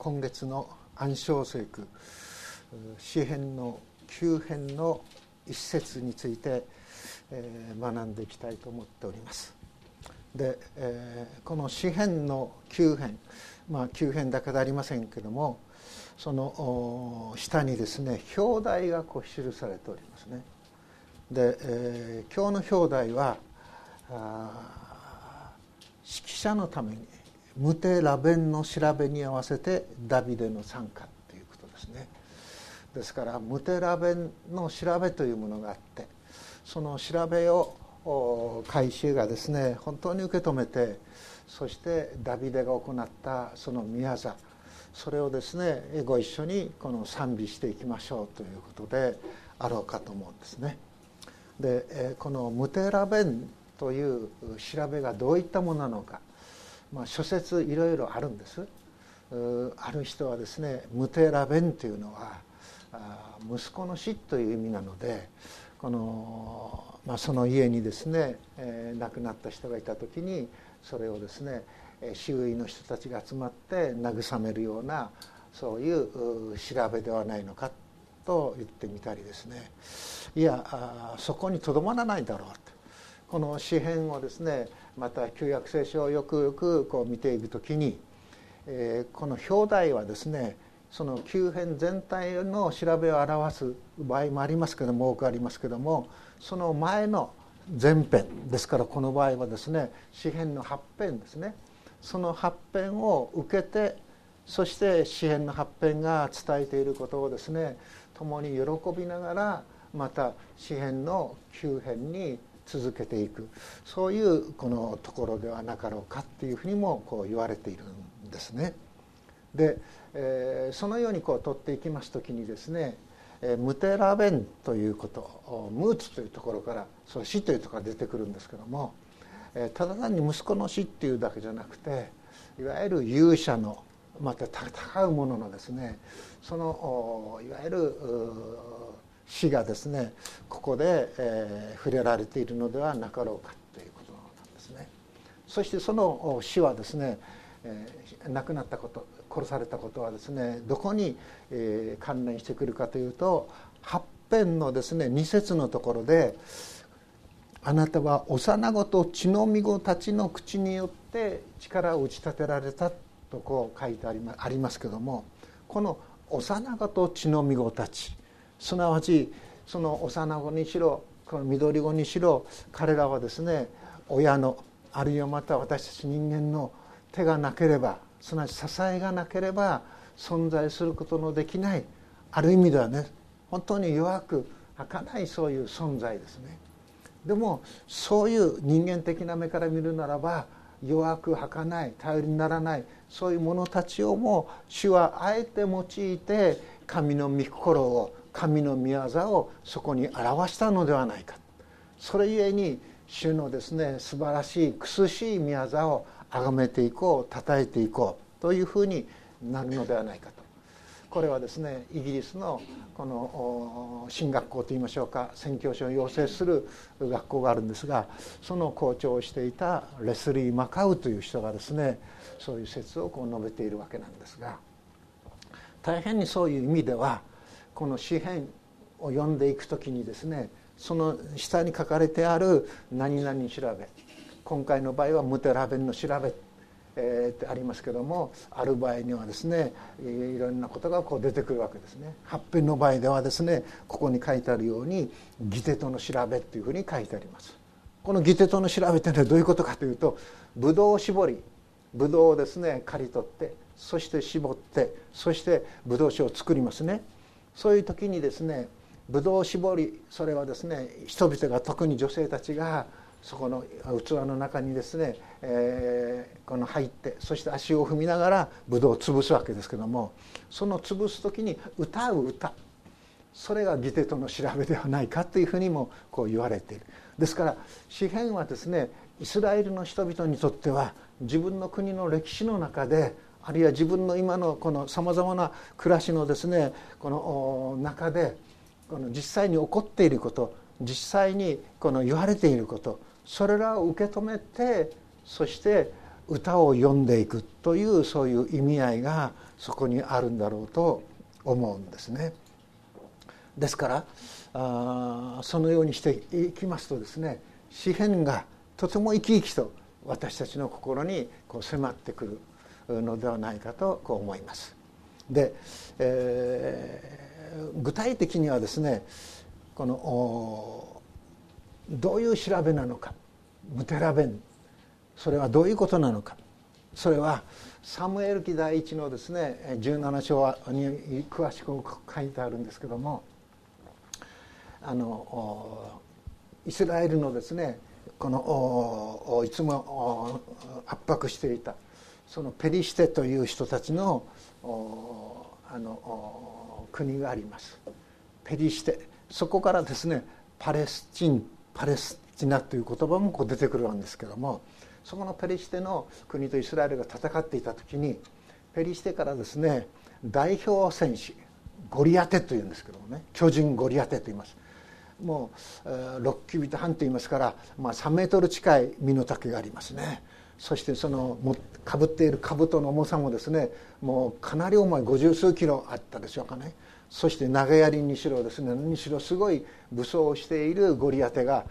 今月の暗唱聖句詩編の9編の一節について、えー、学んでいきたいと思っております。で、えー、この詩編の9編まあ9編だけでありませんけどもその下にですね表題がこう記されておりますね。で、えー、今日の表題は指揮者のためにムテ・ラベンの調べに合わせてダビデの参加ということですねですからムテ・ラベンの調べというものがあってその調べを回収がですね本当に受け止めてそしてダビデが行ったその宮座それをですねご一緒にこの賛美していきましょうということであろうかと思うんですね。でこのムテラベンという調べがどういったものなのかまあ、諸説いろいろあるんです。ある人はですね「ムテラベン」というのは息子の死という意味なのでこの、まあ、その家にですね、えー、亡くなった人がいた時にそれをですね周囲の人たちが集まって慰めるようなそういう調べではないのかと言ってみたりですね。いやそこにとどまらないだろうと。この詩篇をですねまた旧約聖書をよくよくこう見ていく時に、えー、この表題はですねその旧編全体の調べを表す場合もありますけども多くありますけどもその前の前編ですからこの場合はですね詩編の8編ですね。その8編を受けてそして詩編の8編が伝えていることをですね共に喜びながらまた詩編の9編に続けていくそういうこのところではなかろうかっていうふうにもこう言われているんですね。で、えー、そのようにこう取っていきます時にですね「えー、ムテラベン」ということ「ムーツ」というところからその死というところが出てくるんですけども、えー、ただ単に息子の死っていうだけじゃなくていわゆる勇者のまた戦う者のですねそのいわゆる死がですねここで、えー、触れられているのではなかろうかということなんですね。そしてその死はですね、えー、亡くなったこと殺されたことはですねどこに、えー、関連してくるかというと八編のですね二節のところで「あなたは幼子と血のみ子たちの口によって力を打ち立てられた」とこう書いてありますけどもこの幼子と血のみ子たちすなわちその幼子にしろこの緑子にしろ彼らはですね親のあるいはまた私たち人間の手がなければすなわち支えがなければ存在することのできないある意味ではね本当に弱く儚いそういう存在ですね。でもそういう人間的な目から見るならば弱く儚い頼りにならないそういう者たちをも主はあえて用いて神の御心を神の御業をそこに表したのではないか。それゆえに主のですね素晴らしい苦しい御業を崇めていこう称えていこうというふうになるのではないかと。これはですねイギリスのこの進学校といいましょうか宣教師を養成する学校があるんですがその校長をしていたレスリー・マカウという人がですねそういう説をこう述べているわけなんですが大変にそういう意味ではこの詩篇を読んでいく時にですねその下に書かれてある「何々調べ」今回の場合は「ムテラベンの調べ」えー、ってありますけどもある場合にはですねいろんなことがこう出てくるわけですね。発編の場合ではですねここに書いてあるように「ギテトの調べ」っていうふうに書いてあります。このギテトの調べというのはどういうことかというとブドウ絞りブドウをですね刈り取ってそして絞ってそしてブドウ酒を作りますね。そういう時にですねブドウ絞りそれはですね人々が特に女性たちがそこの器の中にですね、えー、この入ってそして足を踏みながらブドウを潰すわけですけどもその潰す時に歌う歌それが義手との調べではないかというふうにもこう言われている。ですから詩篇はですねイスラエルの人々にとっては自分の国の歴史の中であるいは自分の今のこのさまざまな暮らしのですねこの中でこの実際に起こっていること実際にこの言われていることそれらを受け止めてそして歌を詠んでいくというそういう意味合いがそこにあるんだろうと思うんですね。ですからあそのようにしていきますとですね詩篇がとても生き生きと私たちの心にこう迫ってくるのではないかとこう思います。で、えー、具体的にはですねこのどういう調べなのかムテラベンそれはどういうことなのかそれはサムエル記第一のですね17章に詳しく書いてあるんですけどもあのイスラエルのですねこのいつも圧迫していたそのペリシテという人たちのあの国があります。ペリシテ。そこからですねパレスチンパレスチナという言葉もこう出てくるんですけどもそこのペリシテの国とイスラエルが戦っていた時にペリシテからですね代表戦士ゴリアテというんですけどもね巨人ゴリアテと言います。もう6キュビット半と言いますから、まあ、3メートル近い身の丈がありますね。そしてそのかぶっている兜の重さもですねもうかなり重い五十数キロあったでしょうかね。そして投げやりにしろですねにしろすごい武装をしているゴリアテが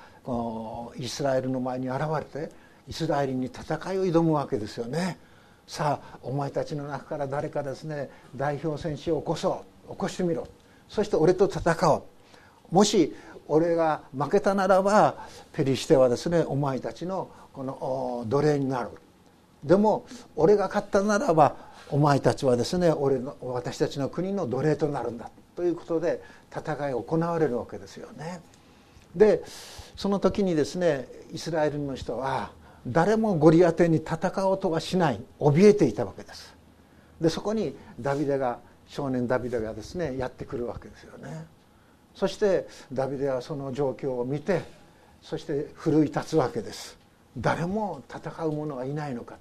イスラエルの前に現れてイスラエルに戦いを挑むわけですよね。さあお前たちの中から誰かですね代表選手を起こそう起こしてみろ。そして俺と戦おう。もし俺が負けたならばペリシテはですねお前たちのこの奴隷になるでも俺が勝ったならばお前たちはですね俺の私たちの国の奴隷となるんだということで戦い行われるわけですよね。でその時にですねイスラエルの人は誰もゴリアテに戦おうとはしない怯えていたわけです。でそこにダビデが少年ダビデがですねやってくるわけですよね。そしてダビデはその状況を見てそして奮い立つわけです。誰も戦う者がいないのか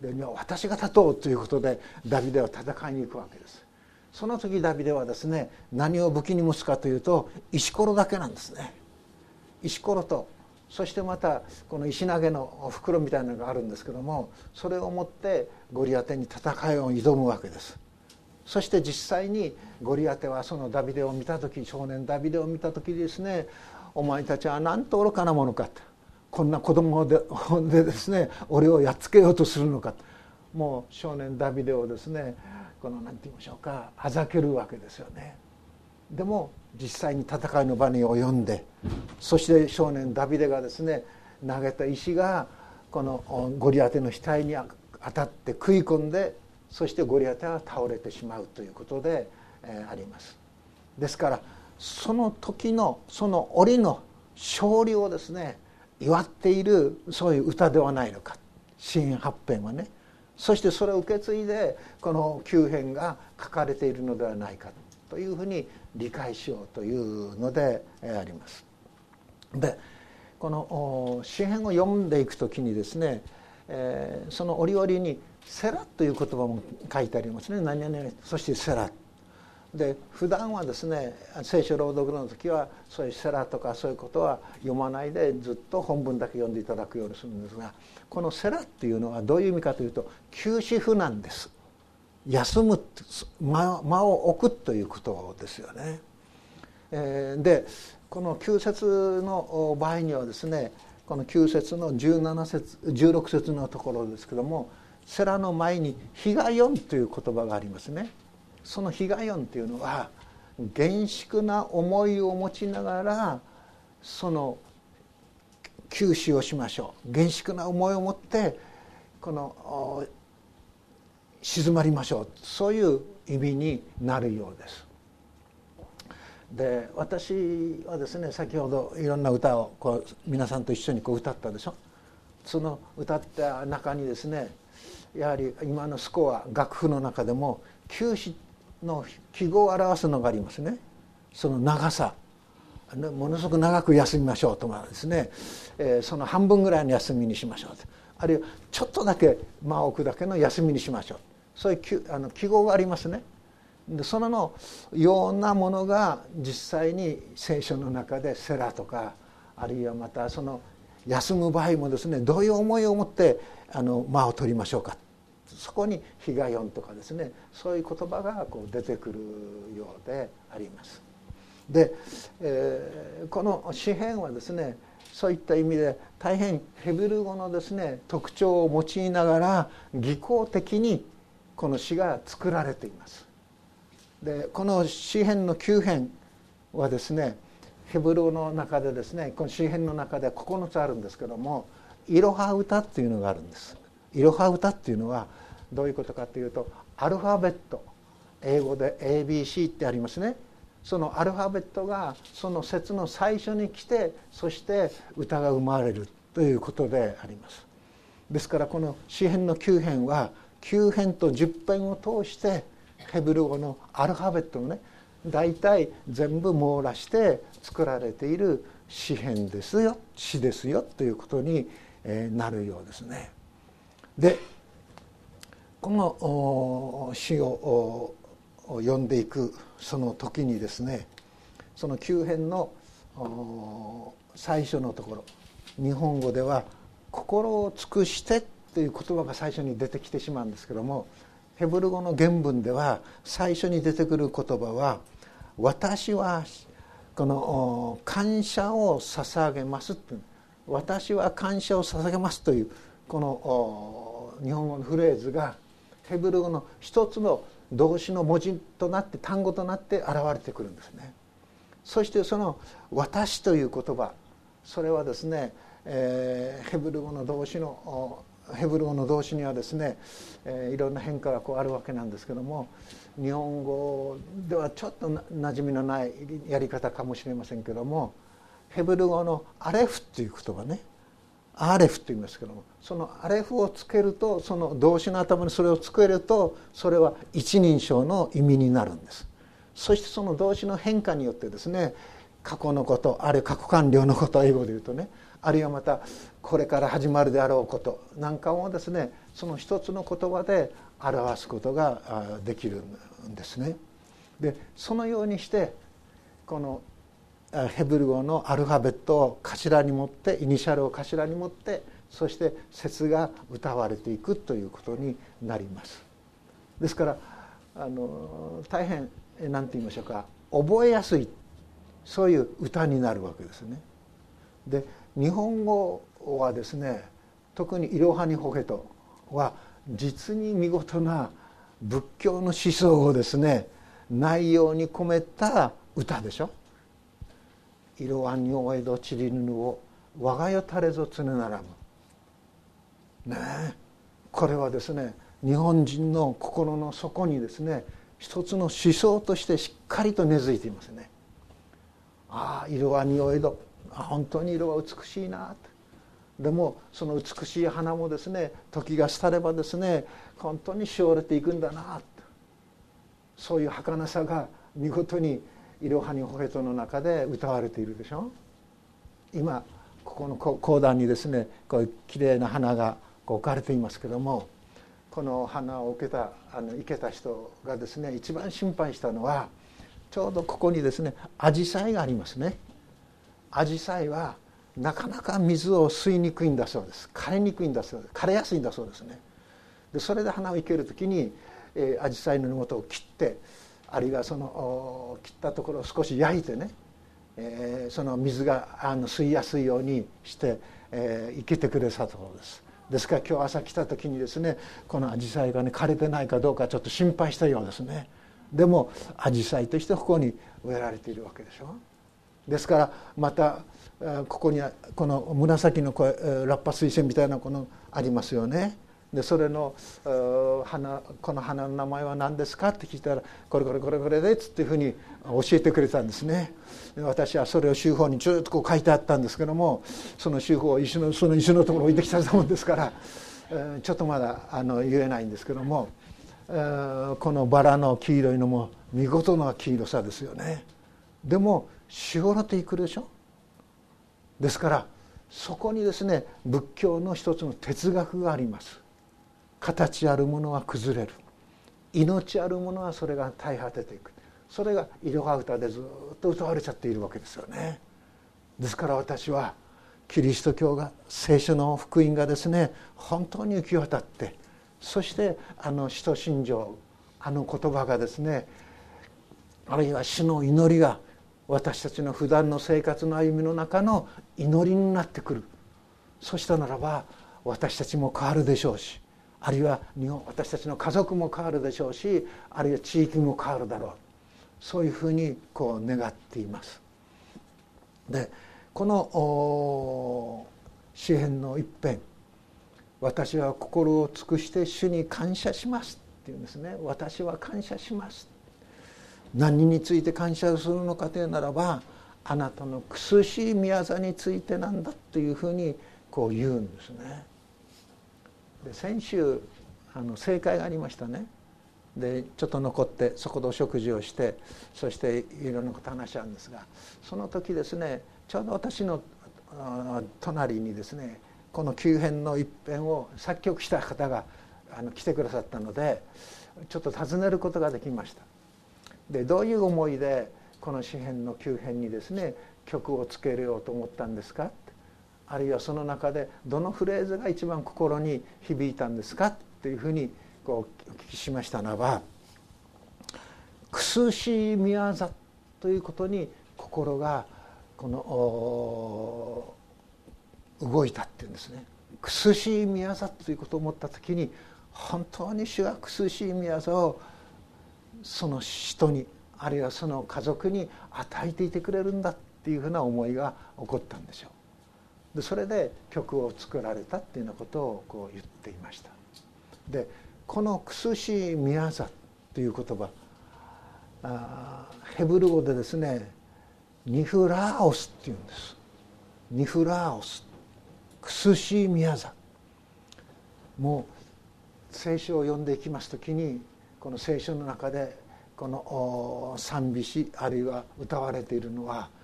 で私が立とうということでダビデは戦いに行くわけです。その時ダビデはですね何を武器に持つかというと石ころだけなんですね。石ころとそしてまたこの石投げの袋みたいなのがあるんですけどもそれを持ってゴリアテに戦いを挑むわけです。そして実際にゴリアテはそのダビデを見た時少年ダビデを見た時ですねお前たちはなんと愚かなものかとこんな子供ででですね俺をやっつけようとするのかもう少年ダビデをですねこの何て言いましょうかあざけるわけですよね。でも実際に戦いの場に及んでそして少年ダビデがですね投げた石がこのゴリアテの額に当たって食い込んでそしてゴリアテは倒れてしまうということで、えあります。ですからその時のその折の勝利をですね祝っているそういう歌ではないのか。新八編はね。そしてそれを受け継いでこの旧編が書かれているのではないか。というふうに理解しようというのであります。でこの詩編を読んでいく時にですね、えー、その折々にセラという言葉も書いてありますね。何々そしてセラ。で普段はですね聖書朗読の時はそういうセラとかそういうことは読まないでずっと本文だけ読んでいただくようにするんですがこのセラっていうのはどういう意味かというと休止符なんです。休む間間を置くということですよね。えー、でこの9節の場合にはですねこの9節の17節16節のところですけどもセラの前に「日が4」という言葉がありますね。その「日が4」というのは厳粛な思いを持ちながらその休止をしましょう厳粛な思いを持ってこの静まりましょうそういう意味になるようです。で私はですね先ほどいろんな歌をこう皆さんと一緒にこう歌ったでしょその歌った中にですねやはり今のスコア楽譜の中でも休止の記号を表すのがありますね。その長さ。ものすごく長く休みましょうとかですね、えー、その半分ぐらいの休みにしましょうあるいはちょっとだけ間を置くだけの休みにしましょう。そういうあの記号がありますね。でそのようなものが実際に聖書の中でセラとかあるいはまたその休む場合もですねどういう思いを持ってあの間を取りましょうかそこに「日が四」とかですねそういう言葉がこう出てくるようであります。で、えー、この詩篇はですねそういった意味で大変ヘブル語のですね特徴を用いながら技巧的にこの詩が作られています。でこの詩篇の9編はですねヘブル語の中でですねこの詩篇の中で9つあるんですけども「いろは歌」っていうのがあるんです。いろは歌っていうのはどういうことかというとアルファベット。英語で ABC ってありますね。そのアルファベットがその説の最初に来てそして歌が生まれるということであります。ですからこの詩編の9編は9編と10編を通してヘブル語のアルファベットをね大体全部網羅して作られている詩編ですよ。詩ですよということになるようですね。でこの詩を読んでいくその時にですねその旧編の最初のところ日本語では「心を尽くして」という言葉が最初に出てきてしまうんですけどもヘブル語の原文では最初に出てくる言葉は「私はこの感謝を捧げます」私は感謝を捧げます」というこの日本語のフレーズがヘブル語の一つの動詞の文字となって単語となって現れてくるんですね。そしてその「私」という言葉それはですね、えー、ヘブル語の動詞のヘブル語の動詞にはですね、えー、いろんな変化がこうあるわけなんですけども日本語ではちょっとなじみのないやり方かもしれませんけどもヘブル語の「アレフ」っていう言葉ねアレフと言いますけどもそのアレフをつけるとその動詞の頭にそれをつけるとそれは一人称の意味になるんですそしてその動詞の変化によってですね過去のことあるいは過去完了のこと英語で言うとねあるいはまたこれから始まるであろうことなんかもですねその一つの言葉で表すことができるんですね。でそのようにしてこのヘブル語のアルファベットを頭に持ってイニシャルを頭に持ってそして説が歌われていくということになります。ですからあの大変何て言いましょうか覚えやすいそういう歌になるわけですね。で日本語はですね特に「いろはにほへと」は実に見事な仏教の思想をですね内容に込めた歌でしょ。色あんにおえどちりぬを我がよたれぞ常ならむねえ。これはですね日本人の心の底にですね一つの思想としてしっかりと根付いていますね。ああ色は匂いど本当に色は美しいなでもその美しい花もですね時が廃ればですね本当にしおれていくんだなそういう儚さが見事にいろはにほへとの中で歌われているでしょ？今ここの講談にですねこういうきれいな花がこう置かれていますけどもこの花を受けたあの生けた人がですね一番心配したのはちょうどここにですね紫陽花がありますね。紫陽花はなかなか水を吸いにくいんだそうです。枯れにくいんだそうです。枯れやすいんだそうですね。でそれで花を生ける時に紫陽花の根元を切ってあるいはその切ったところを少し焼いてね、えー、その水があの吸いやすいようにして、えー、生きてくれたところです。ですから今日朝来た時にですねこのアジサイがね枯れてないかどうかちょっと心配したようですね。でもアジサイとしてここに植えられているわけでしょ。ですからまたここにはこの紫のラッパ水仙みたいなこのありますよね。でそれの花この花の名前は何ですか？って聞いたらこれこれこれこれでっつっていうふうに教えてくれたんですね。私はそれを週報にずっとこう書いてあったんですけどもその週報を石のその石のところ置いてきたもんですからちょっとまだあの言えないんですけどもこのバラの黄色いのも見事な黄色さですよね。でもしおれていくでしょ？ですからそこにですね仏教の一つの哲学があります。形あるものは崩れる。命あるものはそれが絶え果てていく。それがいろは歌でずっと歌われちゃっているわけですよね。ですから私はキリスト教が聖書の福音がですね本当に行き渡ってそしてあの使徒信条あの言葉がですねあるいは主の祈りが私たちの普段の生活の歩みの中の祈りになってくる。そしたならば私たちも変わるでしょうしあるいは日本私たちの家族も変わるでしょうしあるいは地域も変わるだろうそういうふうにこう願っています。でこの詩篇の一編「私は心を尽くして主に感謝します」っていうんですね「私は感謝します」何について感謝するのかというならばあなたの苦しい宮座についてなんだというふうにこう言うんですね。で先週あの正解がありましたね。でちょっと残ってそこでお食事をしてそしていろんなこと話し合うんですがその時ですねちょうど私の隣にですねこの急編の一編を作曲した方があの来てくださったのでちょっと尋ねることができました。でどういう思いでこの詩編の急編にですね曲をつけようと思ったんですか？あるいはその中でどのフレーズが一番心に響いたんですか？っていうふうにこうお聞きしましたならば「苦しい宮座」ということに心がこの動いたっていうんですね。苦しい宮座ということを思った時に本当に主は苦しい宮座をその人にあるいはその家族に与えていてくれるんだっていうふうな思いが起こったんでしょう。でそれで曲を作られたっていうようなことをこう言っていました。でこの「クスシーミヤザ」という言葉あヘブル語でですねニフラーオスっていうんです。ニフラーオス。クスシーミヤザ。もう聖書を読んでいきます時にこの聖書の中でこの賛美詩あるいは歌われているのは「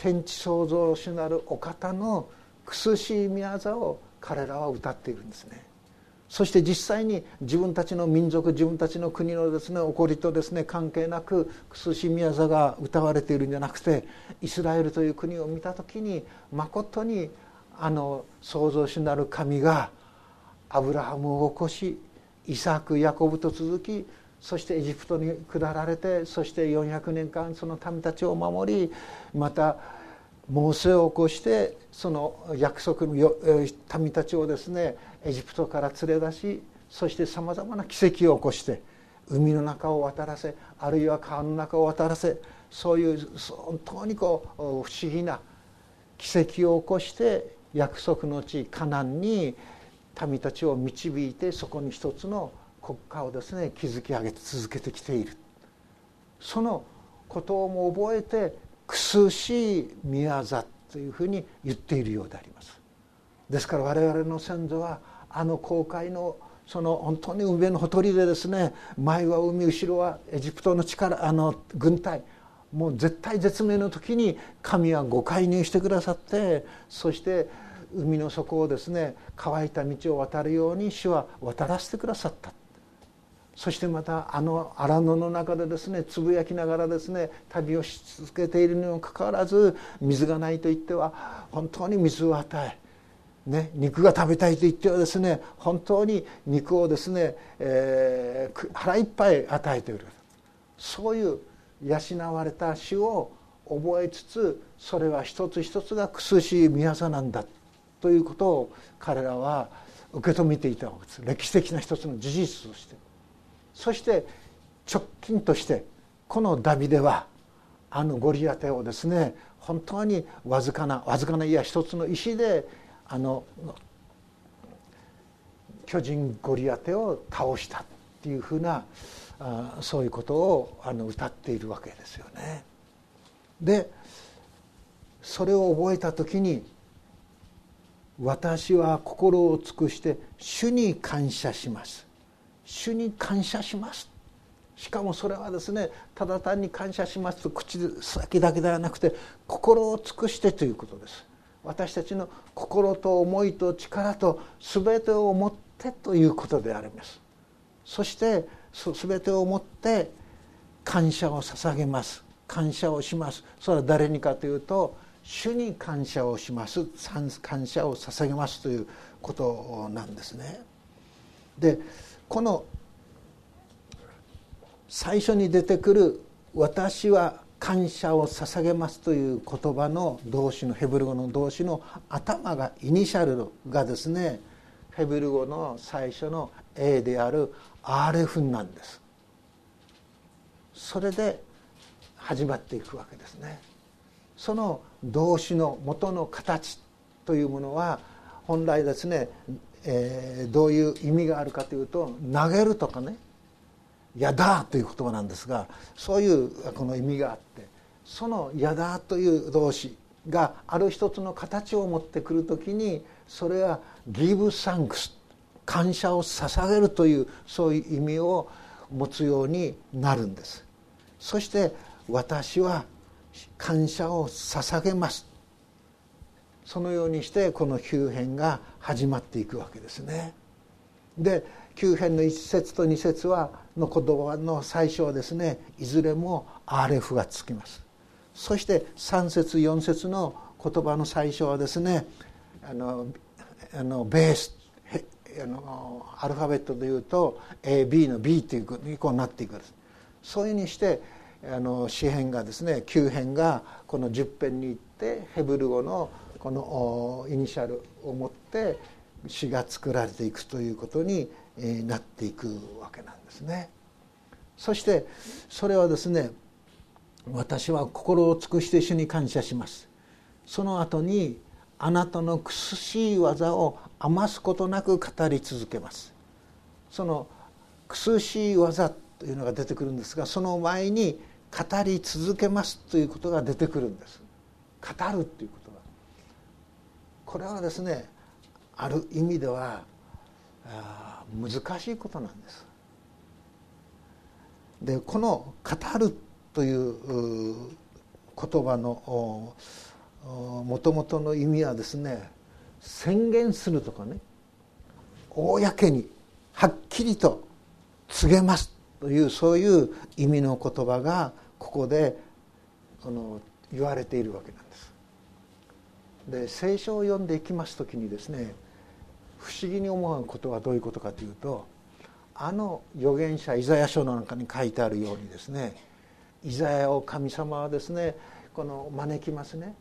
天地創造主なるお方の苦しい宮座を彼らは歌っているんですね。そして実際に自分たちの民族自分たちの国のですね起こりとですね関係なく苦しい宮座が歌われているんじゃなくてイスラエルという国を見た時にまことにあの創造主なる神がアブラハムを起こしイサクヤコブと続きそしてエジプトに下られてそして400年間その民たちを守りまたモーセを起こしてその約束の民たちをですねエジプトから連れ出しそしてさまざまな奇跡を起こして海の中を渡らせあるいは川の中を渡らせそういう本当にこう不思議な奇跡を起こして約束の地カナンに民たちを導いてそこに一つの国家をですね築き上げて続けてきている。そのことをも覚えて苦しい宮座というふうに言っているようであります。ですから我々の先祖はあの航海のその本当に海のほとりでですね前は海後ろはエジプトの力あの軍隊もう絶対絶命の時に神はご介入してくださってそして海の底をですね乾いた道を渡るように主は渡らせてくださったそしてまたあの荒野の中でですねつぶやきながらですね旅をし続けているにもかかわらず水がないと言っては本当に水を与え、ね、肉が食べたいと言ってはですね本当に肉をですね、えー、腹いっぱい与えているそういう養われた死を覚えつつそれは一つ一つが苦しい宮さなんだということを彼らは受け止めていたわけです歴史的な一つの事実として。そして直近としてこのダビデはあのゴリアテをですね本当にわずかなわずかないや一つの石であの巨人ゴリアテを倒したっていうふうなあそういうことをあの歌っているわけですよね。でそれを覚えた時に「私は心を尽くして主に感謝します」主に感謝します。しかもそれはですねただ単に感謝しますと口先だけではなくて心を尽くしてということです。私たちの心と思いと力と全てを持ってということであります。そして全てを持って感謝を捧げます。感謝をします。それは誰にかというと主に感謝をします。感謝を捧げますということなんですね。でこの最初に出てくる「私は感謝を捧げます」という言葉の動詞のヘブル語の動詞の頭がイニシャルがですねヘブル語の最初の A であるアーレフンなんです。それで始まっていくわけですね。その動詞の元の形というものは本来ですね、えー、どういう意味があるかというと投げるとかね「やだ」という言葉なんですがそういうこの意味があってその「やだ」という動詞がある一つの形を持ってくる時にそれは「ギブ・サンクス」感謝を捧げるというそういう意味を持つようになるんです。そして私は感謝を捧げます。そのようにしてこの急変が始まっていくわけですね。で急変の一節と二節はの言葉の最初はですねいずれもアーレフがつきます。そして3節4節の言葉の最初はですねあのあのベースあのアルファベットでいうと AB の B というふうにこうなっていくんです。そういうふうにしてあの詩編がですね旧編がこの10編に行ってヘブル語のこのイニシャルを持って詩が作られていくということになっていくわけなんですね。そしてそれはですね私は心を尽くして主に感謝します。その後にあなたの苦しい技を余すことなく語り続けます。その苦しい技というのが出てくるんですがその前に語り続けますということが出てくるんです。語るということ。これはですねある意味では難しいことなんですでこの「語る」という言葉のもともとの意味はですね宣言するとかね公にはっきりと告げますというそういう意味の言葉がここでこの言われているわけなんです。で聖書を読んでいきます時にですね不思議に思うことはどういうことかというとあの預言者イザヤ書の中に書いてあるようにですねイザヤを神様はですねこの招きますね。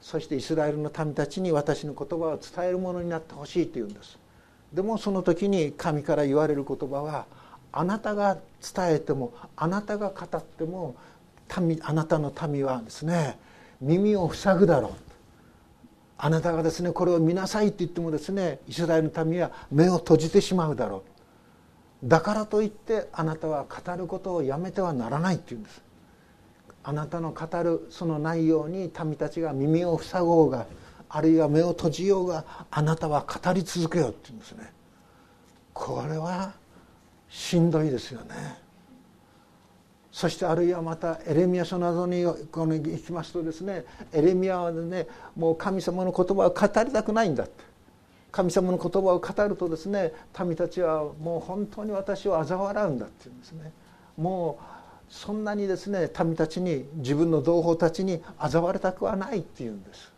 そしてイスラエルの民たちに私の言葉を伝えるものになってほしいというんです。でもその時に神から言われる言葉はあなたが伝えてもあなたが語っても民あなたの民はですね耳を塞ぐだろうあなたがですねこれを見なさいって言ってもですねイスラエルの民は目を閉じてしまうだろう。だからといってあなたは語ることをやめてはならないって言うんです。あなたの語るその内容に民たちが耳を塞ごうがあるいは目を閉じようがあなたは語り続けようって言うんですね。これはしんどいですよね。そしてあるいはまたエレミア書などに行きますとですねエレミアはねもう神様の言葉を語りたくないんだって。神様の言葉を語るとですね民たちはもう本当に私を嘲笑うんだって言うんですね。もうそんなにですね民たちに自分の同胞たちに嘲われたくはないっていうんです。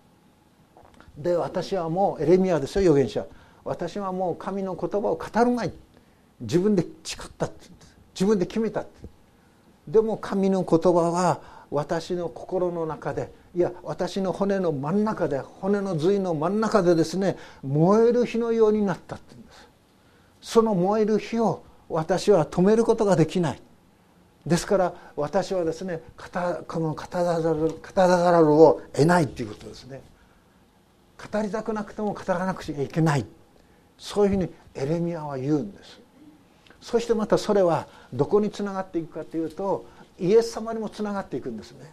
で私はもうエレミアですよ預言者。私はもう神の言葉を語るまい。自分で誓ったって言うんです。自分で決めたって。でも神の言葉は私の心の中でいや私の骨の真ん中で骨の髄の真ん中でですね燃える火のようになったって言うんです。その燃える火を私は止めることができない。ですから私はですねこの語らざる語らざるを得ないっていうことですね。語りたくなくても語らなくちゃいけない。そういうふうにエレミアは言うんです。そしてまたそれはどこにつながっていくかというとイエス様にもつながっていくんですね。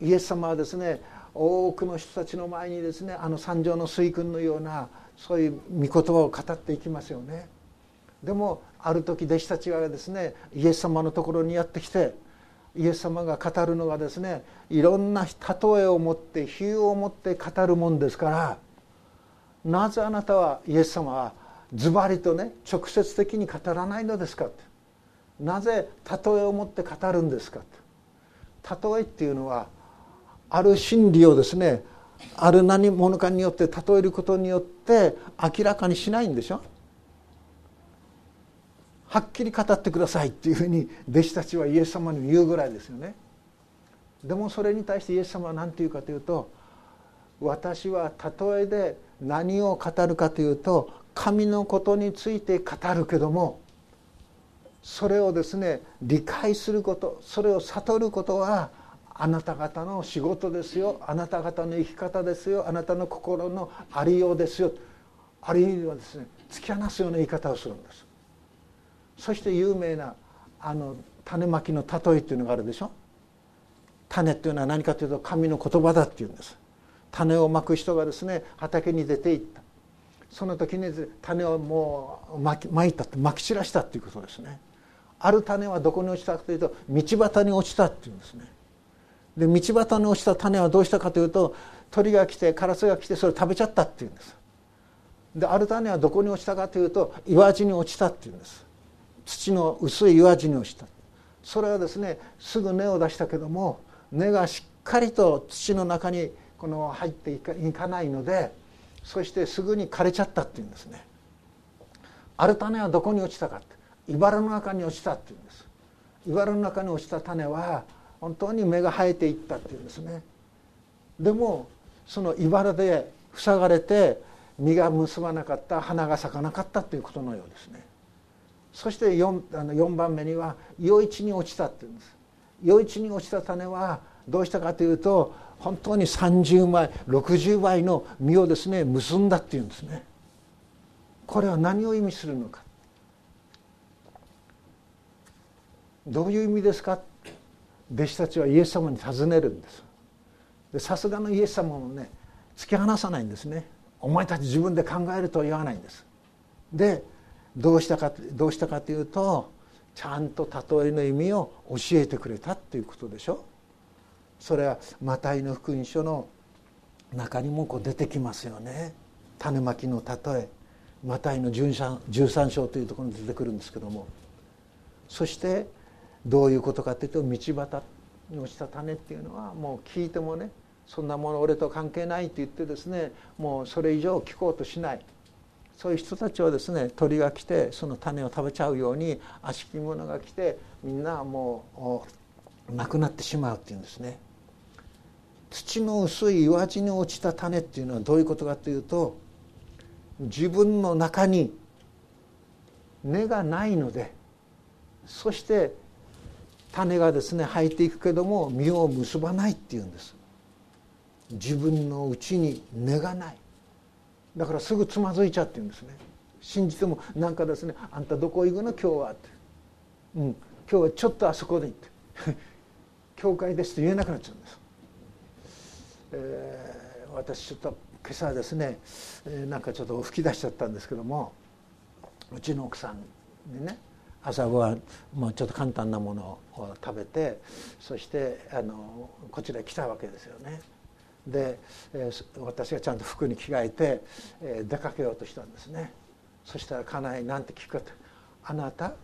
イエス様はですね多くの人たちの前にですねあの三条の水訓のようなそういう御言葉を語っていきますよね。でもある時弟子たちがですねイエス様のところにやってきてイエス様が語るのがですねいろんな例えを持って比喩を持って語るもんですからなぜあなたはイエス様はズバリとね直接的に語らないのですかなぜ例えを持って語るんですか例えっていうのはある真理をですねある何者かによって例えることによって明らかにしないんでしょ。はっきり語ってくださいっていうふうに弟子たちはイエス様に言うぐらいですよね。でもそれに対してイエス様は何て言うかというと私は例えで何を語るかというと神のことについて語るけどもそれをですね理解することそれを悟ることはあなた方の仕事ですよ。あなた方の生き方ですよ。あなたの心のありようですよ。ある意味はですね突き放すような言い方をするんです。そして有名なあの種まきの例えっていうのがあるでしょ。種っていうのは何かというと神の言葉だっていうんです。種をまく人がですね畑に出ていった。その時に種をもうまきまいたってまき散らしたっていうことですね。ある種はどこに落ちたかというと道端に落ちたっていうんですね。で道端に落ちた種はどうしたかというと鳥が来てカラスが来てそれ食べちゃったっていうんです。である種はどこに落ちたかというと岩地に落ちたっていうんです。土の薄い岩地に落ちた。それはですねすぐ根を出したけども根がしっかりと土の中にこの入っていかないのでそしてすぐに枯れちゃったっていうんですね。ある種はどこに落ちたかって茨の中に落ちたっていうんです。茨の中に落ちた種は本当に芽が生えていったっていうんですね。でもその茨で塞がれて実が結ばなかった花が咲かなかったということのようですね。そして 4, あの4番目には余市に落ちたっていうんです。余市に落ちた種はどうしたかというと本当に30倍60倍の実をですね結んだっていうんですね。これは何を意味するのか。どういう意味ですか。弟子たちはイエス様に尋ねるんです。さすがのイエス様もね突き放さないんですね。お前たち自分で考えるとは言わないんです。でどうしたかどうしたかというとちゃんと例えの意味を教えてくれたっていうことでしょ。それはマタイの福音書の中にもこう出てきますよね。種まきの例えマタイの13章というところに出てくるんですけども。そしてどういうことかというと道端に落ちた種っていうのはもう聞いてもねそんなもの俺と関係ないって言ってですねもうそれ以上聞こうとしない。そういう人たちはですね鳥が来てその種を食べちゃうように悪しき者が来てみんなもうなくなってしまうっていうんですね。土の薄い岩地に落ちた種っていうのはどういうことかというと自分の中に根がないのでそして種がですね生えていくけども実を結ばないっていうんです。自分のうちに根がない。だからすぐつまずいちゃって言うんですね。信じてもなんかですね「あんたどこ行くの？今日は」って「うん。今日はちょっとあそこで行って。教会です」と言えなくなっちゃうんです、えー、私ちょっと今朝ですね、えー、なんかちょっと吹き出しちゃったんですけどもうちの奥さんにね朝ごはんもうちょっと簡単なものを食べてそしてあのこちらへ来たわけですよね。で、えー、私がちゃんと服に着替えて、えー、出かけようとしたんですねそしたら家内なんて聞くかと「あなた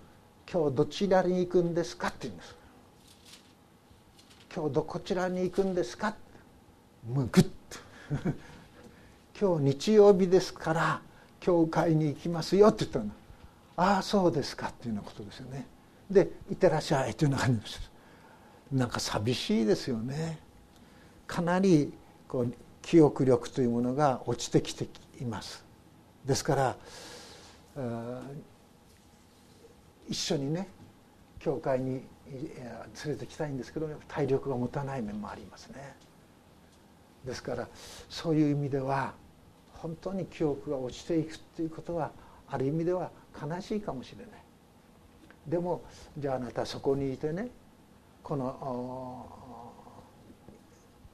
今日どちらに行くんですか?」って言うんです「今日どこちらに行くんですか?」もうグッと。今日日曜日ですから教会に行きますよって言ったの。ああそうですかっていうようなことですよね。で「いってらっしゃい」というような感じですなんか寂しいですよね。かなりこう記憶力というものが落ちてきています。ですから一緒にね教会に連れてきたいんですけど体力が持たない面もありますね。ですからそういう意味では本当に記憶が落ちていくっていうことはある意味では悲しいかもしれない。でもじゃああなたそこにいてねこの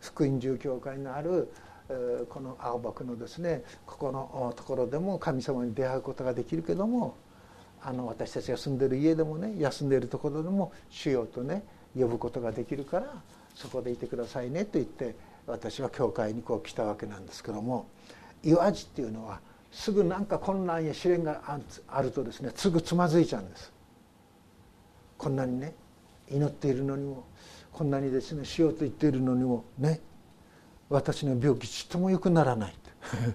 福音住教会のあるこの青葉区のですねここのところでも神様に出会うことができるけどもあの私たちが住んでる家でもね休んでるところでも主よとね呼ぶことができるからそこでいてくださいねと言って私は教会にこう来たわけなんですけども岩地っていうのはすぐ何か困難や試練があるとですねすぐつまずいちゃうんです。こんなにね祈っているのにもこんなにですねしようと言っているのにもね私の病気ちっとも良くならない。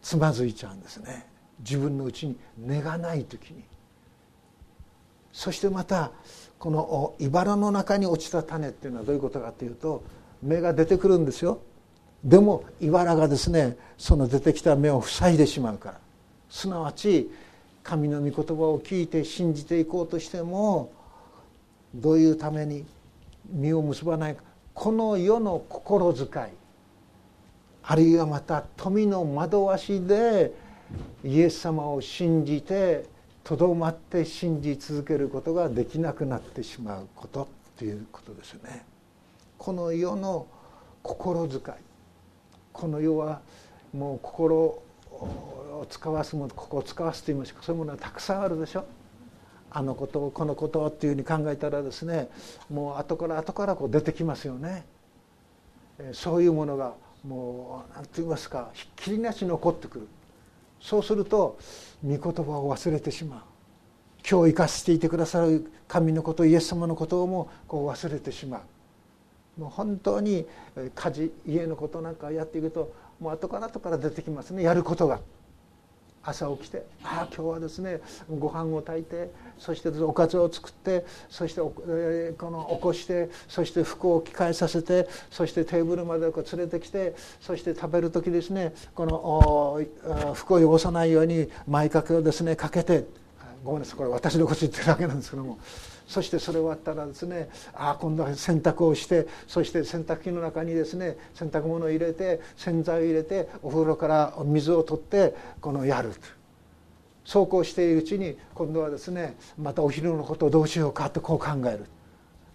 つまずいちゃうんですね。自分のうちに根がない時に。そしてまたこの茨の中に落ちた種っていうのはどういうことかというと芽が出てくるんですよ。でも茨がですねその出てきた芽を塞いでしまうから。すなわち神の御言葉を聞いて信じていこうとしてもどういうために実を結ばないか。この世の心遣い。あるいはまた富の惑わしでイエス様を信じてとどまって信じ続けることができなくなってしまうことっていうことですよね。この世の心遣い。この世はもう心を使わすものここを使わすと言いますか。そういうものはたくさんあるでしょ。あのことをこのことをっていうふうに考えたらですねもう後から後からこう出てきますよね。そういうものがもう何と言いますかひっきりなし残ってくる。そうすると御言葉を忘れてしまう。今日生かしていてくださる神のことイエス様のことをもこう忘れてしまう。もう本当に家事家のことなんかやっていくともう後から後から出てきますねやることが。朝起きてああ今日はですねご飯を炊いてそしておかずを作ってそしてこの起こしてそして服を着替えさせてそしてテーブルまでこう連れてきてそして食べる時ですねこの服を汚さないように前掛けをですねかけてごめんなさいこれ私のこと言ってるだけなんですけどもそしてそれ終わったらですねああ今度は洗濯をしてそして洗濯機の中にですね洗濯物を入れて洗剤を入れてお風呂から水を取ってこのやるとそうこうしているうちに今度はですねまたお昼のことをどうしようかとこう考える。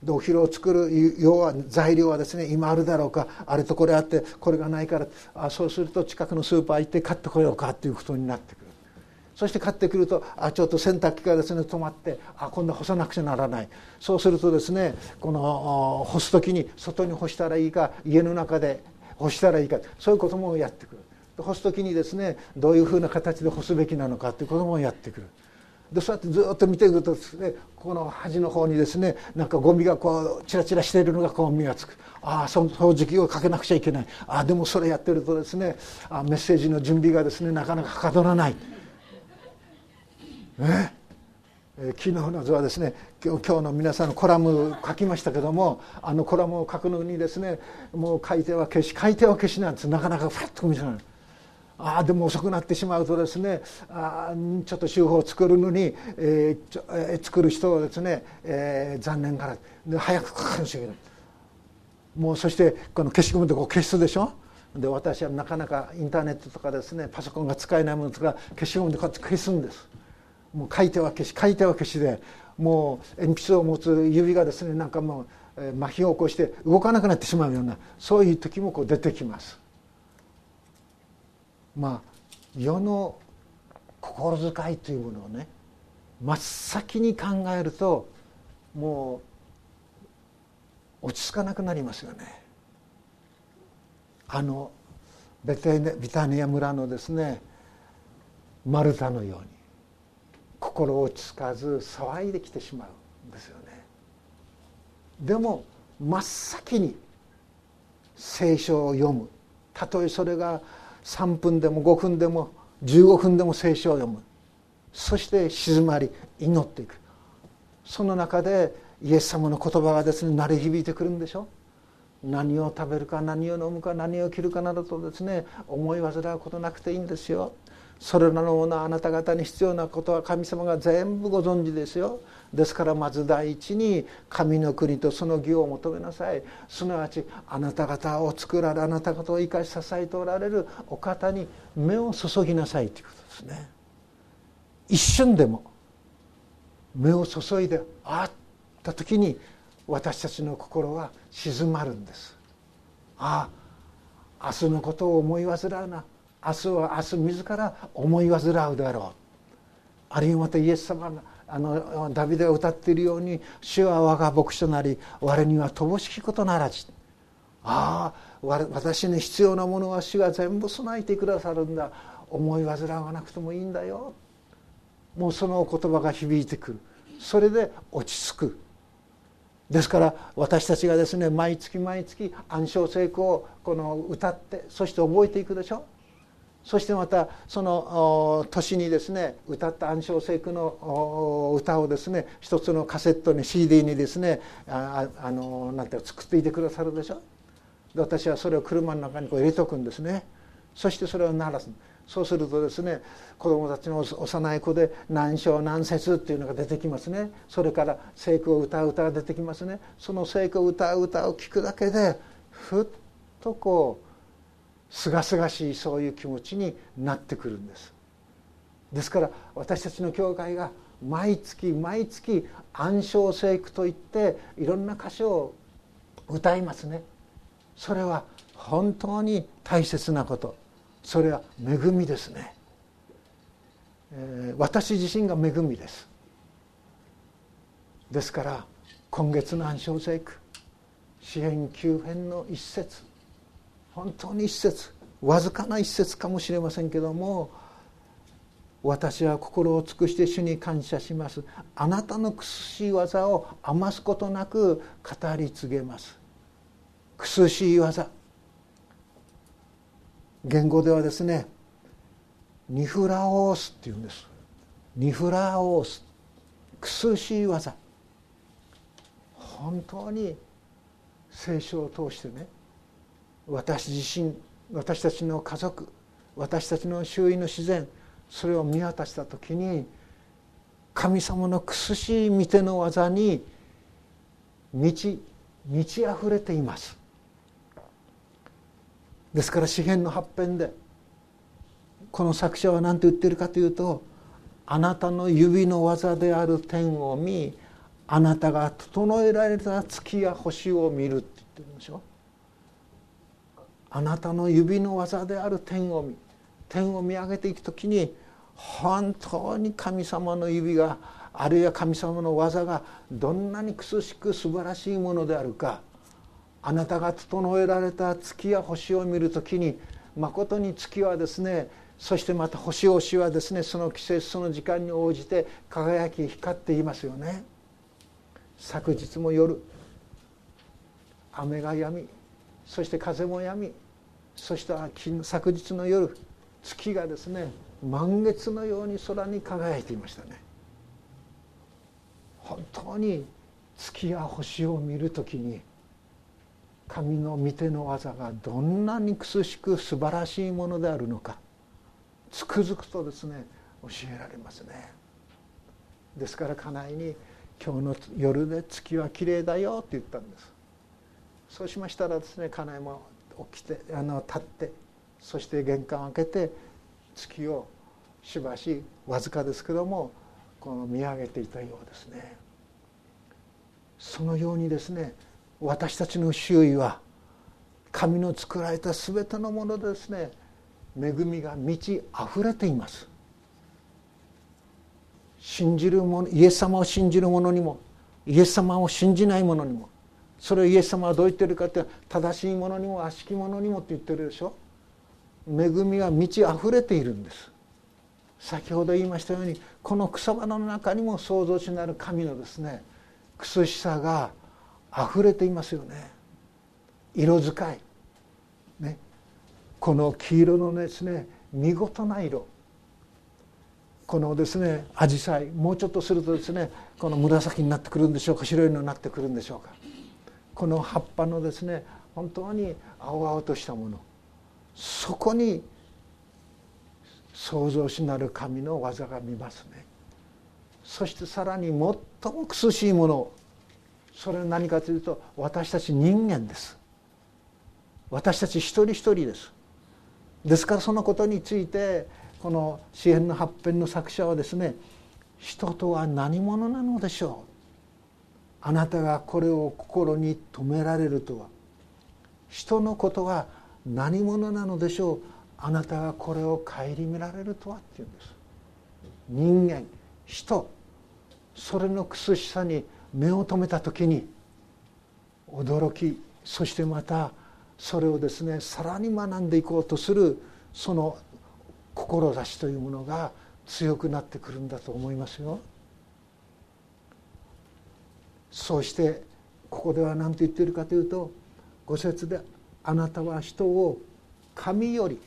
でお昼を作る要は材料はですね今あるだろうかあれとこれあってこれがないからあそうすると近くのスーパー行って買ってこようかということになってくる。そして買ってくるとあちょっと洗濯機がですね止まってあ今度は干さなくちゃならない。そうするとですねこの干す時に外に干したらいいか家の中で干したらいいかそういうこともやってくる。干す時にですねどういうふうな形で干すべきなのかということもやってくる。でそうやってずっと見ていくとですねこの端の方にですねなんかゴミがこうチラチラしているのがこう見がつく。ああ掃除機をかけなくちゃいけない。ああでもそれやってるとですねあメッセージの準備がですねなかなかはかどらない。ね昨日の図はですね今日の皆さんのコラム書きましたけどもあのコラムを書くのにですねもう書いては消し書いては消しなんですなかなかファッと見せない。ああでも遅くなってしまうとですねあちょっと手法を作るのに、えーえー、作る人をですね、えー、残念からで早くかかるんですよもうそしてこの消しゴムでこう消すでしょ？で私はなかなかインターネットとかですねパソコンが使えないものとか消しゴムでこうやって消すんです。もう書いては消し書いては消しでもう鉛筆を持つ指がですねなんかもう、え麻痺を起こして動かなくなってしまうようなそういう時もこう出てきます。まあ世の心遣いというものをね真っ先に考えるともう落ち着かなくなりますよね。あのベテビタニア村のですねマルタのように心落ち着かず騒いできてしまうんですよね。でも真っ先に聖書を読む。たとえそれが3分でも5分でも15分でも聖書を読む。そして静まり祈っていく。その中でイエス様の言葉がですね鳴り響いてくるんでしょ。何を食べるか何を飲むか何を着るかなどとですね思い煩うことなくていいんですよ。それらのものあなた方に必要なことは神様が全部ご存知ですよ。ですからまず第一に神の国とその義を求めなさい。すなわちあなた方を作られあなた方を生かし支えておられるお方に目を注ぎなさい。ということですね。一瞬でも目を注いであった時に私たちの心は静まるんです。ああ明日のことを思い煩うな。明日は明日自ら思い煩うであろう。あるいはまたイエス様があのダビデが歌っているように「主は我が牧師となり我には乏しきことならず」ああ私に必要なものは主が全部備えてくださるんだ。思い煩わなくてもいいんだよ。もうその言葉が響いてくる。それで落ち着く。ですから私たちがですね毎月毎月暗唱聖句をこの歌ってそして覚えていくでしょ。そしてまたその年にですね歌った暗唱聖句の歌をですね一つのカセットに CD にですねああのなんて作っていてくださるでしょ？で私はそれを車の中にこう入れとくんですね。そしてそれを鳴らす。そうするとですね子どもたちの幼い子で何章何節っていうのが出てきますね。それから聖句を歌う歌が出てきますね。その聖句を歌う歌を聞くだけでふっとこうすがすがしいそういう気持ちになってくるんですですから私たちの教会が毎月毎月暗唱聖句といっていろんな歌詞を歌いますねそれは本当に大切なことそれは恵みですね、えー、私自身が恵みですですから今月の暗唱聖句支援急変の一節本当に一節わずかな一節かもしれませんけども私は心を尽くして主に感謝します。あなたの苦しい技を余すことなく語り継げます。苦しい技。言語ではですねニフラオースっていうんです。ニフラオース。苦しい技。本当に聖書を通してね私自身私たちの家族私たちの周囲の自然それを見渡した時に神様の苦しい見ての技に満ち満ち溢れています。ですから詩篇の発編でこの作者は何て言ってるかというと「あなたの指の技である天を見あなたが整えられた月や星を見る」って言ってるんでしょ。あなたの指の技である天を見天を見上げていく時に本当に神様の指があるいは神様の技がどんなに苦しく素晴らしいものであるかあなたが整えられた月や星を見る時にまことに月はですねそしてまた星々はですねその季節その時間に応じて輝き光っていますよね。昨日も夜雨が止みそして風も止みそして昨日の夜月がですね満月のように空に輝いていましたね本当に月や星を見る時に神の御手の技がどんなに苦しく素晴らしいものであるのかつくづくとですね教えられますねですから家内に「今日の夜で月は綺麗だよ」って言ったんですそうしましたらですね家内も起きてあの立ってそして玄関を開けて月をしばしわずかですけどもこの見上げていたようですね。そのようにですね私たちの周囲は神の作られた全てのものでですね恵みが満ち溢れています。信じる者イエス様を信じる者にもイエス様を信じない者にもそれをイエス様はどう言ってるかって正しいものにも悪しきものにもって言ってるでしょ？恵みは満ち溢れているんです。先ほど言いましたようにこの草花の中にも創造主なる神のですね苦しさが溢れていますよね。色使い。ね。この黄色のですね見事な色。このですね紫陽花もうちょっとするとですねこの紫になってくるんでしょうか白いのになってくるんでしょうか。この葉っぱのですね本当に青々としたもの。そこに創造主なる神の技が見ますね。そしてさらに最も苦しいもの。それは何かというと私たち人間です。私たち一人一人です。ですからそのことについてこの詩篇の発編の作者はですね人とは何者なのでしょう。あなたがこれを心に留められるとは。人のことは何者なのでしょう。あなたがこれを顧みられるとはっていうんです。人間人それの苦しさに目を留めた時に驚きそしてまたそれをですねさらに学んでいこうとするその志というものが強くなってくるんだと思いますよ。そしてここでは何と言っているかというと五節で「あなたは人を神より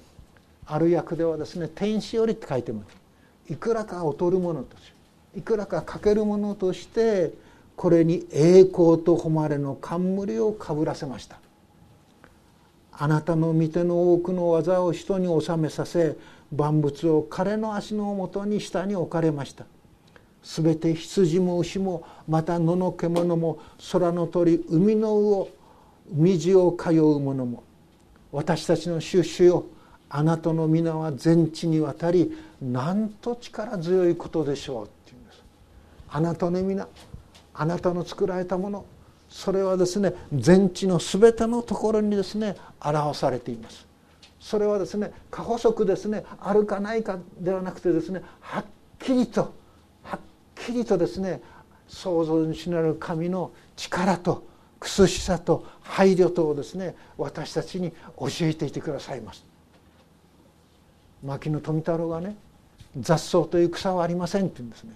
ある役ではですね天使より」って書いてます。いくらか劣るものとしいくらか欠けるものとしてこれに栄光と誉れの冠をかぶらせました。あなたの御手の多くの技を人に収めさせ万物を彼の足のもとに下に置かれました。すべて羊も牛もまた野の獣も空の鳥海の魚海地を通う者も。私たちの出主よあなたの皆は全地にわたりなんと力強いことでしょうっていうんです。あなたの皆あなたの作られたものそれはですね全地の全てのところにですね表されています。それはですね過補足ですねあるかないかではなくてですねはっきりときりとですね創造主なる神の力と苦しさと配慮とをですね私たちに教えていてくださいます。牧野富太郎がね雑草という草はありませんって言うんですね。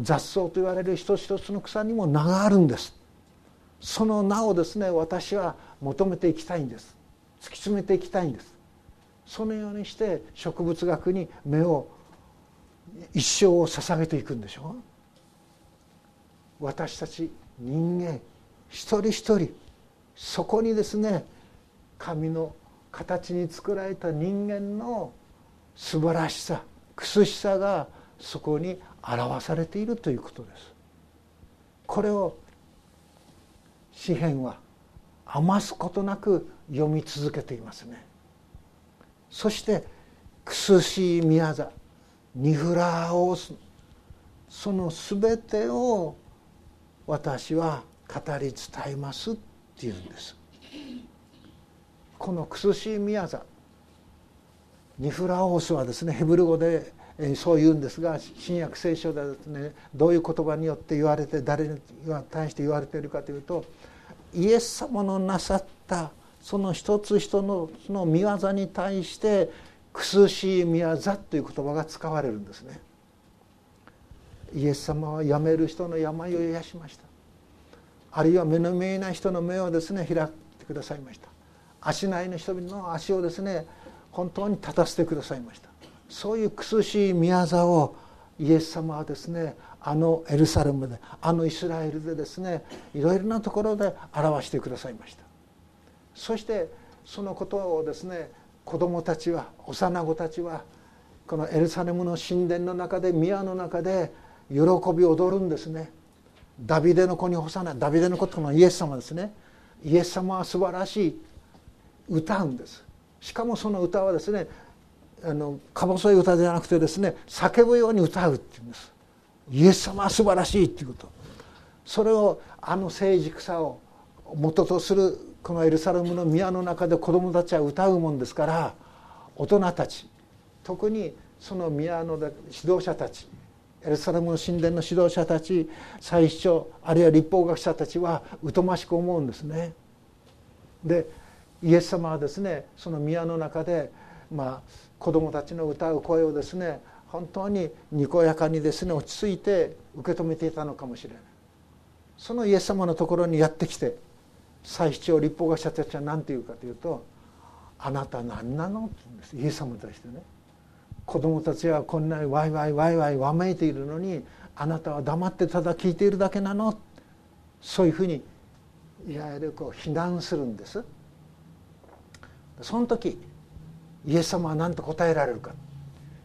雑草と言われる一つ一つの草にも名があるんです。その名をですね私は求めていきたいんです。突き詰めていきたいんです。そのようにして植物学に目を一生を捧げていくんでしょ？う私たち人間一人一人そこにですね神の形に作られた人間の素晴らしさ苦しさがそこに表されているということです。これを詩篇は余すことなく読み続けていますね。そして苦しい宮座ニフラをその全てを私は語り伝えますっていうんです。この苦しい宮座ニフラオースはですねヘブル語でそう言うんですが新約聖書ではですねどういう言葉によって言われて誰に対して言われているかというとイエス様のなさったその一つ一つのその見業に対して苦しい宮座という言葉が使われるんですね。イエス様は辞める人の病を癒しました。あるいは目の見えない人の目をですね開いてくださいました。足内の人々の足をですね本当に立たせてくださいました。そういう苦しい宮座をイエス様はですねあのエルサレムであのイスラエルでですねいろいろなところで表してくださいました。そしてそのことをですね子供たちは幼子たちはこのエルサレムの神殿の中で宮の中で喜び踊るんですね。ダビデの子に干さないダビデの子とのイエス様ですね。イエス様は素晴らしい歌うんです。しかもその歌はですねあのか細い歌じゃなくてですね叫ぶように歌うっていうんです。イエス様は素晴らしいっていうこと。それをあの成熟さを元とするこのエルサレムの宮の中で子どもたちは歌うもんですから大人たち特にその宮の指導者たちエルサレムの神殿の指導者たち最司長あるいは立法学者たちは疎ましく思うんですね。でイエス様はですねその宮の中で、まあ、子どもたちの歌う声をですね本当ににこやかにですね落ち着いて受け止めていたのかもしれないそのイエス様のところにやってきて最司長立法学者たちは何て言うかというと「あなた何なの?」って言うんです。イエス様に対してね。子供たちはこんなにワイワイワイワイわめいているのにあなたは黙ってただ聞いているだけなの。そういうふうにいわゆるこう非難するんです。その時イエス様は何と答えられるか。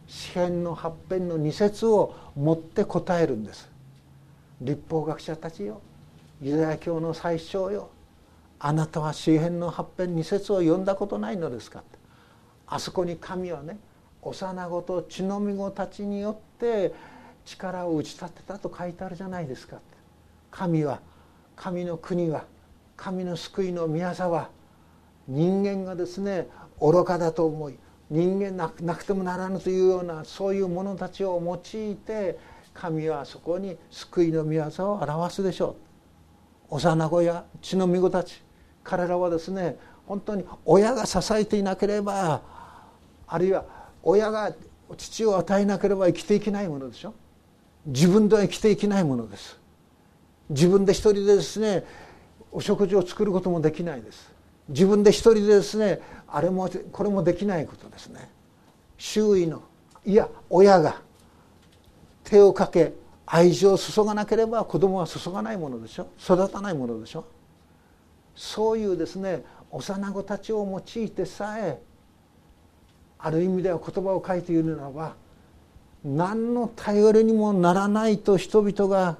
詩篇の八編の二節を持って答えるんです。立法学者たちよ。ユダヤ教の最小よ。あなたは詩篇の八編二節を読んだことないのですか？あそこに神はね幼子と血のみ子たちによって力を打ち立てたと書いてあるじゃないですか神は神の国は神の救いの宮沢は人間がですね愚かだと思い人間なくてもならぬというようなそういう者たちを用いて神はそこに救いの宮沢を表すでしょう。幼子や血のみ子たち彼らはですね本当に親が支えていなければあるいは親が父を与えなければ生きていけないものでしょ。自分では生きていけないものです。自分で一人でですねお食事を作ることもできないです。自分で一人でですねあれもこれもできないことですね。周囲のいや親が手をかけ愛情を注がなければ子供は注がないものでしょ。育たないものでしょ。そういうですね幼子たちを用いてさえある意味では言葉を書いているならば何の頼りにもならないと人々が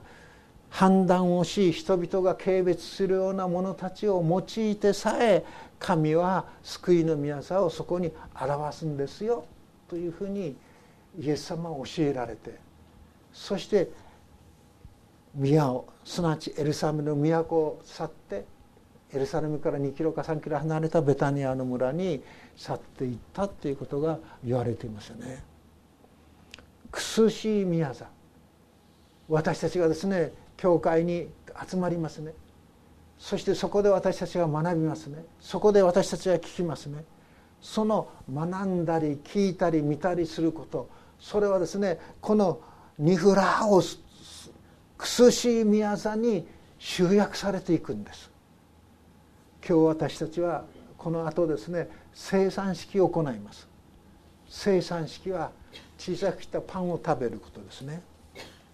判断をし人々が軽蔑するような者たちを用いてさえ神は救いの宮沢をそこに表すんですよというふうにイエス様は教えられてそして宮をすなわちエルサレムの都を去ってエルサレムから2キロか3キロ離れたベタニアの村に去っていったということが言われていますよね。苦しい宮座私たちがですね教会に集まりますね。そしてそこで私たちが学びますね。そこで私たちは聞きますね。その学んだり聞いたり見たりすること。それはですねこのニフラオス苦しい宮座に集約されていくんです。今日私たちはこの後ですね生産式を行います。生産式は小さく切ったパンを食べることですね。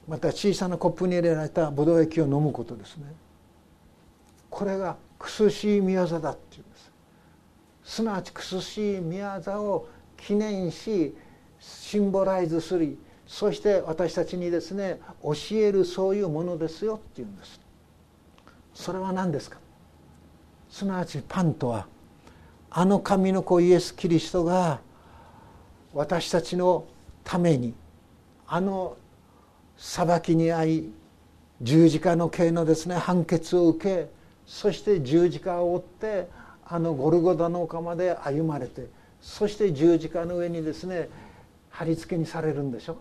また小さなコップに入れられたブドウ液を飲むことですね。これが苦しい宮座だっていうんです。すなわち苦しい宮座を記念しシンボライズする。そして私たちにですね教えるそういうものですよっていうんです。それは何ですか？すなわちパンとはあの神の子イエス・キリストが私たちのためにあの裁きに遭い十字架の刑のですね判決を受けそして十字架を追ってあのゴルゴダの丘まで歩まれてそして十字架の上にですね貼り付けにされるんでしょ？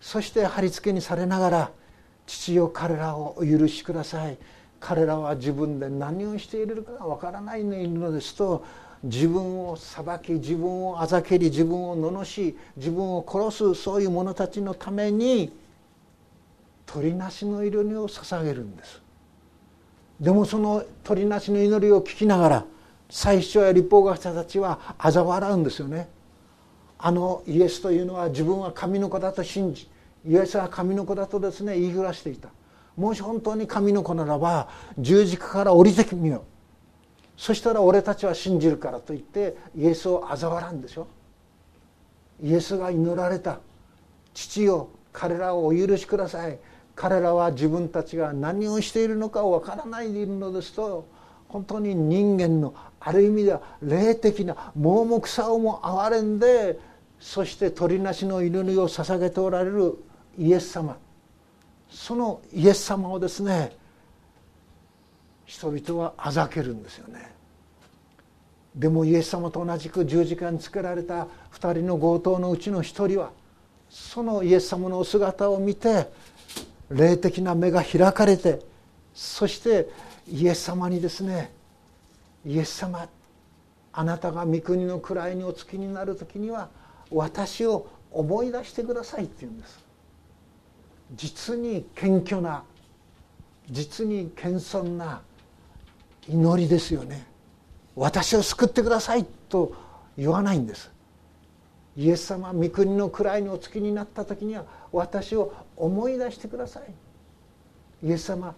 そして貼り付けにされながら「父よ彼らをお許しください」彼らは自分で何をしているかわからないのですと自分を裁き自分をあざけり自分を罵し自分を殺すそういう者たちのために鳥なしの祈りを捧げるんです。でもその鳥なしの祈りを聞きながら最初や立法学者たちは嘲笑うんですよね。あのイエスというのは自分は神の子だと信じイエスは神の子だとですね言いふらしていた。もし本当に神の子ならば十字架から降りてみよう。そしたら俺たちは信じるからと言ってイエスを嘲笑うんでしょ。イエスが祈られた。父よ彼らをお許しください。彼らは自分たちが何をしているのかわからないでいるのですと本当に人間のある意味では霊的な盲目さをも憐れんでそして鳥なしの祈りを捧げておられるイエス様。そのイエス様をですね人々はあざけるんですよね。でもイエス様と同じく十字架につけられた2人の強盗のうちの1人はそのイエス様のお姿を見て霊的な目が開かれてそしてイエス様にですねイエス様あなたが御国の位にお付きになる時には私を思い出してくださいって言うんです。実に謙虚な実に謙遜な祈りですよね。私を救ってくださいと言わないんです。イエス様御国の位にお付きになった時には私を思い出してください。イエス様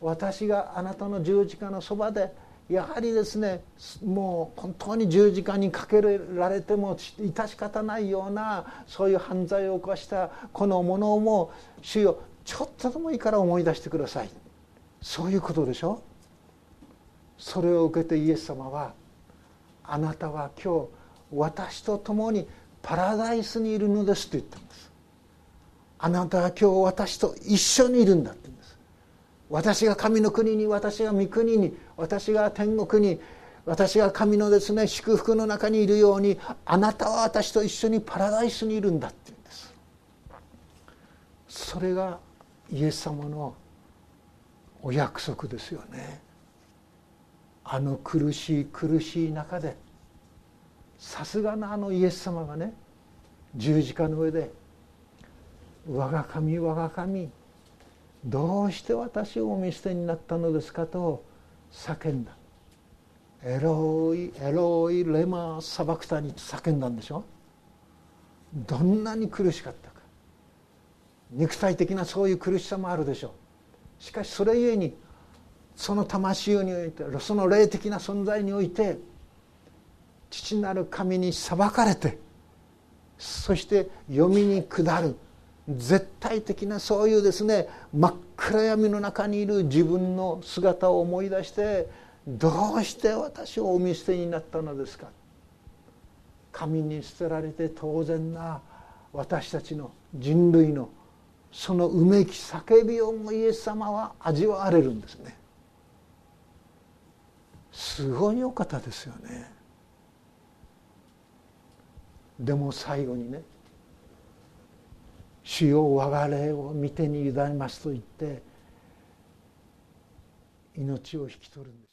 私があなたの十字架のそばでやはりですねもう本当に十字架にかけられても致し方ないようなそういう犯罪を犯したこのものをも主よちょっとでもいいから思い出してください。そういうことでしょ？それを受けてイエス様はあなたは今日私と共にパラダイスにいるのですと言ったんです。あなたは今日私と一緒にいるんだって。私が神の国に私が御国に私が天国に私が神のですね祝福の中にいるようにあなたは私と一緒にパラダイスにいるんだって言うんです。それがイエス様のお約束ですよね。あの苦しい苦しい中でさすがのあのイエス様がね十字架の上で「我が神我が神どうして私をお見捨てになったのですかと叫んだ。エロイエロイレマサバクタに叫んだんでしょ。どんなに苦しかったか。肉体的なそういう苦しさもあるでしょう。しかしそれゆえにその魂においてその霊的な存在において父なる神に裁かれてそして読みに下る。絶対的なそういうですね真っ暗闇の中にいる自分の姿を思い出してどうして私をお見捨てになったのですか。神に捨てられて当然な私たちの人類のそのうめき叫びをもイエス様は味わわれるんですね。すごいお方ですよね。でも最後にね「主よ我が霊を見てに委ねます」と言って命を引き取るんです。